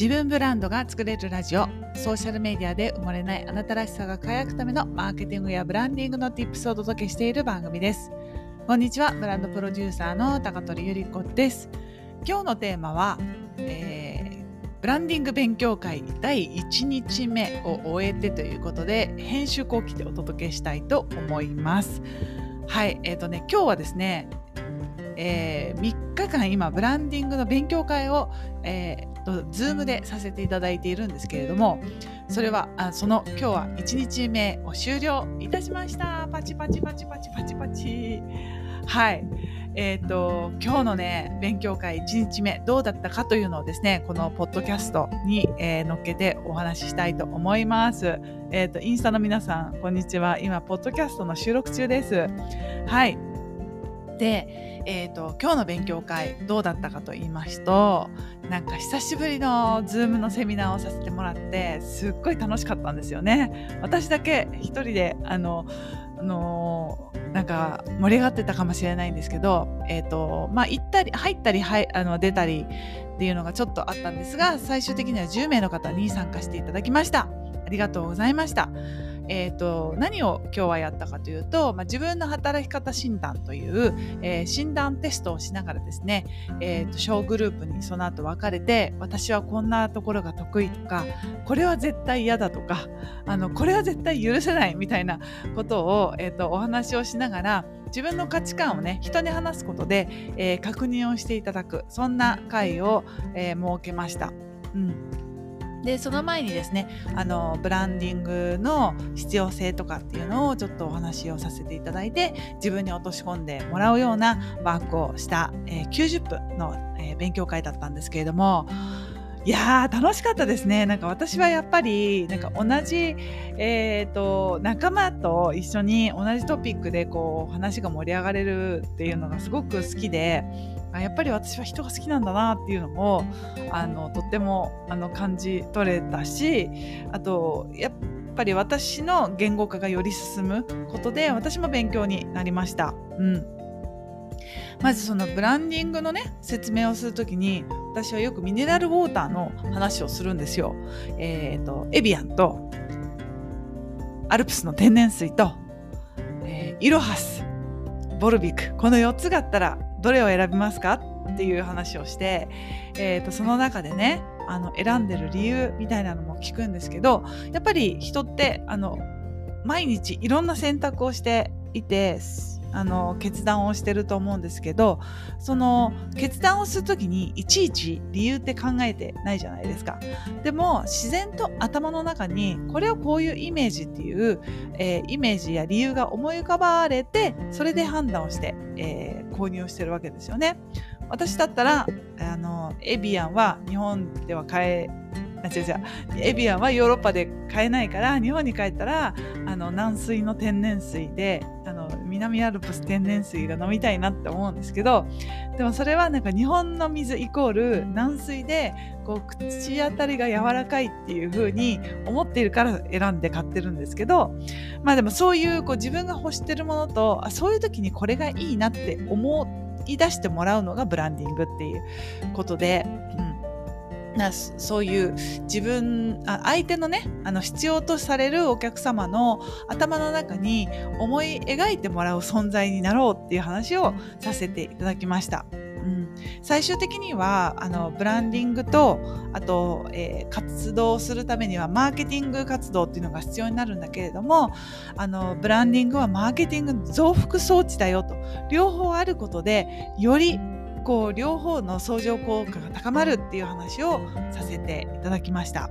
自分ブランドが作れるラジオ。ソーシャルメディアで埋もれないあなたらしさが輝くためのマーケティングやブランディングの Tips をお届けしている番組です。こんにちは。ブランドプロデューサーの高取ゆり子です。今日のテーマは、えーブランディング勉強会第1日目を終えてということで編集後期でお届けしたいと思います。はいえっ、ー、とね今日はですねえー、3日間今ブランディングの勉強会を、えー、Zoom でさせていただいているんですけれどもそれはあその今日は1日目を終了いたしました。パチパチパチパチパチパチ。はい。えっ、ー、と今日のね勉強会1日目どうだったかというのをですねこのポッドキャストに、えー、乗っけてお話ししたいと思います。えっ、ー、とインスタの皆さんこんにちは。今ポッドキャストの収録中です。はい。でえーと、今日の勉強会どうだったかと言いますとなんか久しぶりの Zoom のセミナーをさせてもらってすっごい楽しかったんですよね。私だけ一人であのあのなんか盛り上がってたかもしれないんですけど、えーとまあ、行ったり入ったりはいあの出たりっていうのがちょっとあったんですが最終的には10名の方に参加していただきました。ありがとうございました。えーと、何を今日はやったかというと、まあ、自分の働き方診断という、えー、診断テストをしながらですね、えーと、小グループにその後分かれて私はこんなところが得意とかこれは絶対嫌だとかあのこれは絶対許せないみたいなことを、えーと、お話をしながら自分の価値観をね人に話すことで、えー、確認をしていただくそんな会を、え設けました。うんでその前にですねあのブランディングの必要性とかっていうのをちょっとお話をさせていただいて自分に落とし込んでもらうようなワークをした、えー、90分の、えー、勉強会だったんですけれどもいやー楽しかったですね。なんか私はやっぱりなんか同じ、えーと、仲間と一緒に同じトピックでこう話が盛り上がれるっていうのがすごく好きでやっぱり私は人が好きなんだなっていうのもあのとってもあの感じ取れたしあとやっぱり私の言語化がより進むことで私も勉強になりました。うんまずそのブランディングのね説明をするときに私はよくミネラルウォーターの話をするんですよ。えっ、ー、とエビアンとアルプスの天然水と、えー、イロハスボルビックこの4つがあったらどれを選びますか？っていう話をして、えー、とその中でねあの選んでる理由みたいなのも聞くんですけどやっぱり人ってあの毎日いろんな選択をしていてあの決断をしてると思うんですけどその決断をする時にいちいち理由って考えてないじゃないですか。でも自然と頭の中にこれをこういうイメージっていう、えー、イメージや理由が思い浮かばれてそれで判断をして、えー、購入してるわけですよね。私だったらあのエビアンは日本では買えあ違う違う。エビアンはヨーロッパで買えないから日本に帰ったらあの軟水の天然水で南アルプス天然水が飲みたいなって思うんですけどでもそれはなんか日本の水イコール軟水でこう口当たりが柔らかいっていう風に思っているから選んで買ってるんですけどまあでもそういうこう自分が欲してるものとあそういう時にこれがいいなって思い出してもらうのがブランディングっていうことで。なそういう自分あ相手のねあの必要とされるお客様の頭の中に思い描いてもらう存在になろうっていう話をさせていただきました。うん、最終的にはあのブランディングとあと、えー、活動するためにはマーケティング活動っていうのが必要になるんだけれどもあのブランディングはマーケティング増幅装置だよと両方あることでよりこう両方の相乗効果が高まるっていう話をさせていただきました。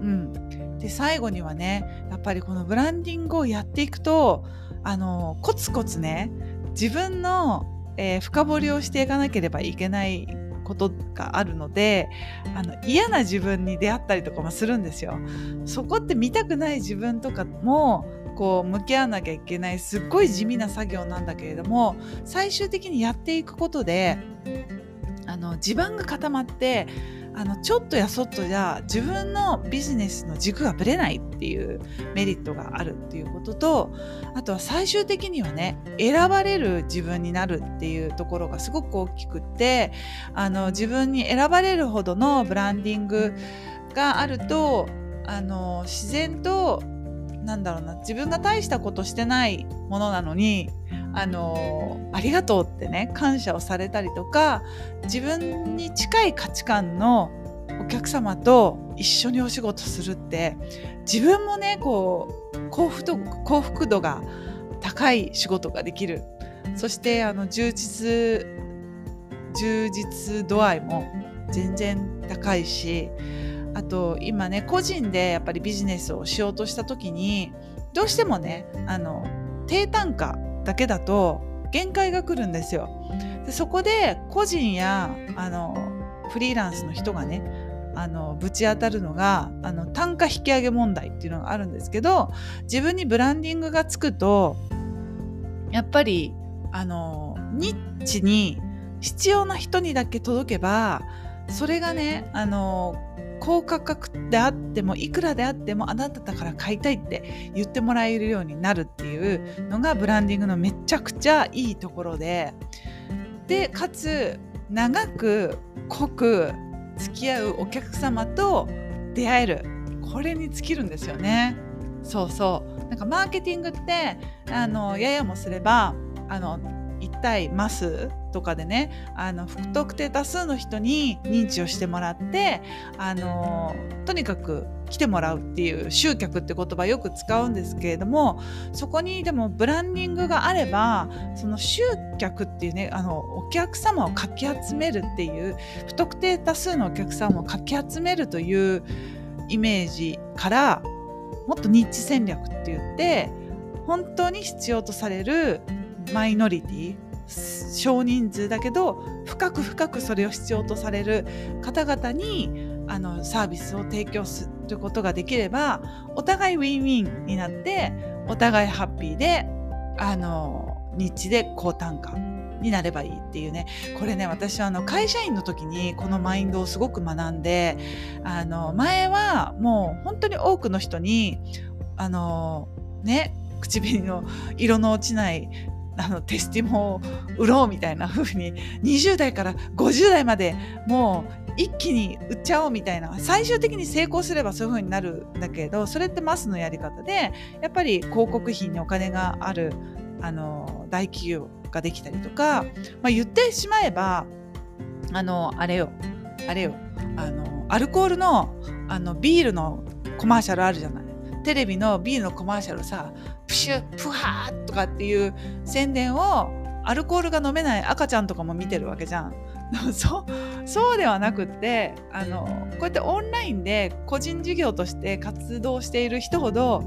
うん、で最後にはねやっぱりこのブランディングをやっていくとあのコツコツね自分の、えー、深掘りをしていかなければいけないことがあるのであの嫌な自分に出会ったりとかもするんですよ。そこって見たくない自分とかもこう向き合わなきゃいけないすっごい地味な作業なんだけれども最終的にやっていくことであの地盤が固まってあのちょっとやそっとじゃ自分のビジネスの軸がぶれないっていうメリットがあるっていうこととあとは最終的にはね選ばれる自分になるっていうところがすごく大きくってあの自分に選ばれるほどのブランディングがあるとあの自然となんだろうな自分が大したことしてないものなのにあのありがとうってね感謝をされたりとか自分に近い価値観のお客様と一緒にお仕事するって自分もねこう幸福度幸福度が高い仕事ができる。そしてあの充実充実度合いも全然高いしあと今ね個人でやっぱりビジネスをしようとした時にどうしてもねあの低単価だけだと限界が来るんですよ。でそこで個人やあのフリーランスの人がねあのぶち当たるのがあの単価引き上げ問題っていうのがあるんですけど自分にブランディングがつくとやっぱりあのニッチに必要な人にだけ届けばそれがねあの高価格であってもいくらであってもあなただから買いたいって言ってもらえるようになるっていうのがブランディングのめちゃくちゃいいところで。でかつ長く濃く付き合うお客様と出会える。これに尽きるんですよね。そうそう。なんかマーケティングってあのややもすればあの1対マスとかでねあの不特定多数の人に認知をしてもらってあのとにかく来てもらうっていう集客って言葉よく使うんですけれどもそこにでもブランディングがあればその集客っていうねあのお客様をかき集めるっていう不特定多数のお客様をかき集めるというイメージからもっとニッチ戦略って言って本当に必要とされるマイノリティ少人数だけど深く深くそれを必要とされる方々にあのサービスを提供することができればお互いウィンウィンになってお互いハッピーであのニッチで高単価になればいいっていうね。これね私はあの会社員の時にこのマインドをすごく学んであの前はもう本当に多くの人にあのね唇の色の落ちないあのテスティモを売ろうみたいな風に20代から50代までもう一気に売っちゃおうみたいな最終的に成功すればそういう風になるんだけどそれってマスのやり方でやっぱり広告費にお金があるあの大企業ができたりとか、まあ、言ってしまえばあのあれよあれよあのアルコールのあのビールのコマーシャルあるじゃない。テレビのビールのコマーシャルさプシュプハーとかっていう宣伝をアルコールが飲めない赤ちゃんとかも見てるわけじゃん。そうそうではなくってあのこうやってオンラインで個人事業として活動している人ほど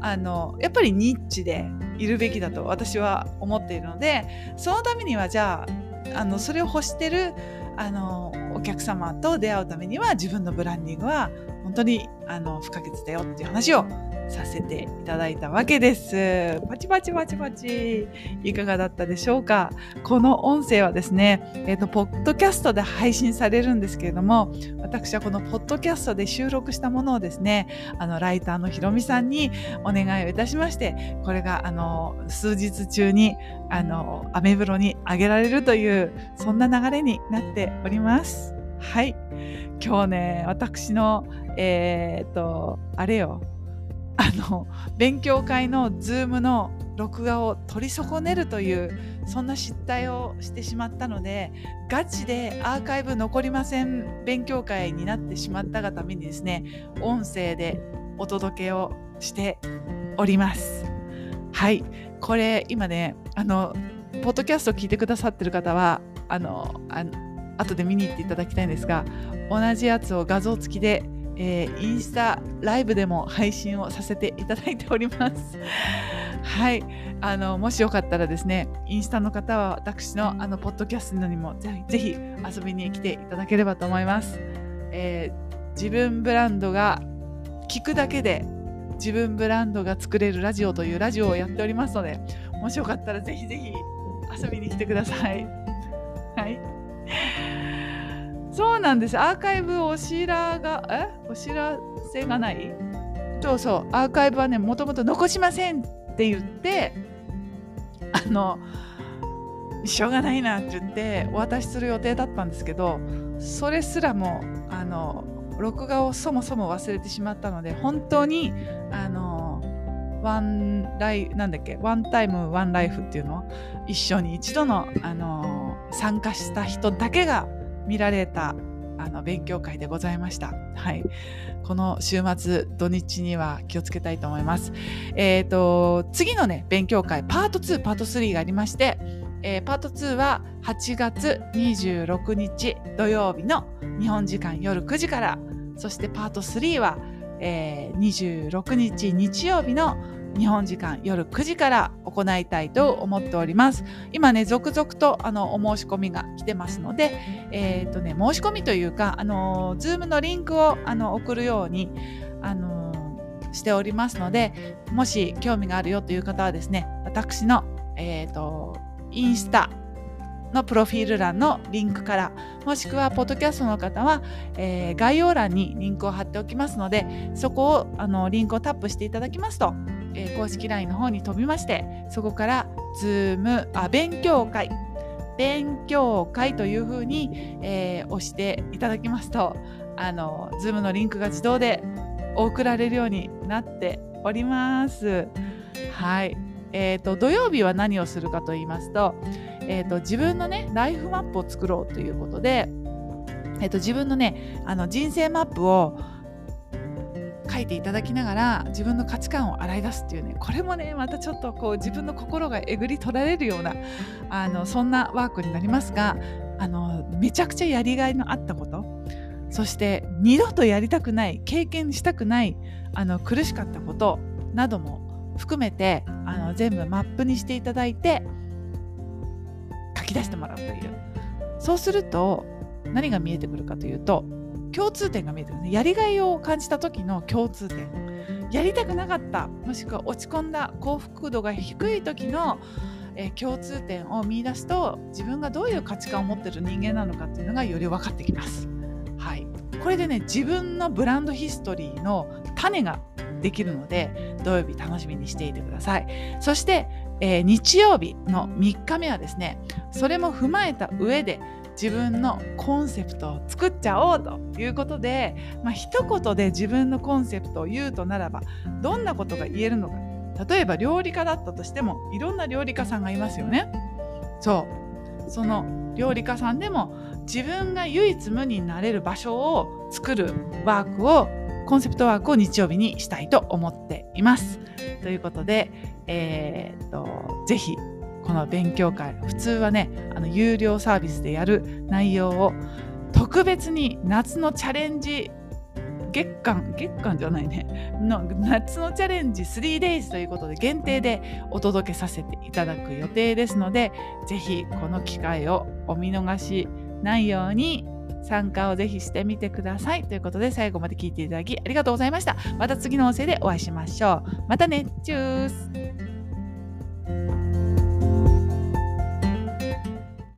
あのやっぱりニッチでいるべきだと私は思っているのでそのためにはじゃああのそれを欲してるあのお客様と出会うためには自分のブランディングは本当にあの不可欠だよっていう話をさせていただいたわけです。パチパチパチパチ。いかがだったでしょうか？この音声はですね、えっ、ー、と、ポッドキャストで配信されるんですけれども、私はこのポッドキャストで収録したものをですね、あの、ライターのひろみさんにお願いをいたしまして、これが、あの、数日中に、あの、アメブロに上げられるという、そんな流れになっております。はい。今日ね、私の、えっ、と、あれよ、あの勉強会の Zoom の録画を取り損ねるというそんな失態をしてしまったのでガチでアーカイブ残りません勉強会になってしまったがためにですね音声でお届けをしております。はい。これ今ねあのポッドキャストを聞いてくださってる方はあのあ後で見に行っていただきたいんですが同じやつを画像付きでえー、インスタライブでも配信をさせていただいております。はい。あの、もしよかったらですね、インスタの方は私のあの、ポッドキャストにもぜひぜひ遊びに来ていただければと思います。えー、自分ブランドが聞くだけで自分ブランドが作れるラジオというラジオをやっておりますので、もしよかったらぜひぜひ遊びに来てください。はい。そうなんです。アーカイブお知らがえ？お知らせがない？そうそう。アーカイブはねもともと残しませんって言ってあのしょうがないなって言ってお渡しする予定だったんですけどそれすらもあの録画をそもそも忘れてしまったので本当にあのワンライなんだっけ？ワンタイムワンライフっていうの？一緒に一度のあの参加した人だけが見られたあの勉強会でございました。はい、この週末土日には気をつけたいと思います。えっ、ー、と次のね勉強会パート2パート3がありまして、えー、パート2は8月26日土曜日の日本時間夜9時からそしてパート3は、えー、26日日曜日の日本時間夜9時から行いたいと思っております。今ね、続々とあのお申し込みが来てますので、えっ、ー、とね、申し込みというか、あの、ズームのリンクをあの送るように、あの、しておりますので、もし興味があるよという方はですね、私の、えっ、ー、と、インスタ、のプロフィール欄のリンクからもしくはポッドキャストの方は、えー、概要欄にリンクを貼っておきますのでそこをあのリンクをタップしていただきますとえー、公式 LINE の方に飛びましてそこからズームあ勉強会勉強会というふうに、えー、押していただきますとあの Zoom のリンクが自動で送られるようになっております。はい。えーと、土曜日は何をするかと言いますと,、えーと、自分のねライフマップを作ろうということで、えーと自分のねあの人生マップを書いていただきながら自分の価値観を洗い出すっていうねこれもねまたちょっとこう自分の心がえぐり取られるようなあのそんなワークになりますがあのめちゃくちゃやりがいのあったことそして二度とやりたくない経験したくないあの苦しかったことなども含めてあの全部マップにしていただいて書き出してもらうという。そうすると何が見えてくるかというと共通点が見えてるねやりがいを感じた時の共通点やりたくなかったもしくは落ち込んだ幸福度が低い時の、えー、共通点を見いだすと自分がどういう価値観を持ってる人間なのかっていうのがより分かってきます。はい、これでね自分のブランドヒストリーの種ができるので土曜日楽しみにしていてください。そして、えー、日曜日の3日目はですねそれも踏まえた上で自分のコンセプトを作っちゃおうということで、まあ、一言で自分のコンセプトを言うとならばどんなことが言えるのか例えば料理家だったとしてもいろんな料理家さんがいますよね。そうその料理家さんでも自分が唯一無二になれる場所を作るワークをコンセプトワークを日曜日にしたいと思っています。ということで、えー、っとぜひこの勉強会普通はねあの有料サービスでやる内容を特別に夏のチャレンジ月間月間じゃないね。の夏のチャレンジ 3days ということで限定でお届けさせていただく予定ですのでぜひこの機会をお見逃しないように参加をぜひしてみてくださいということで最後まで聞いていただきありがとうございました。また次の音声でお会いしましょう。またね。チュース。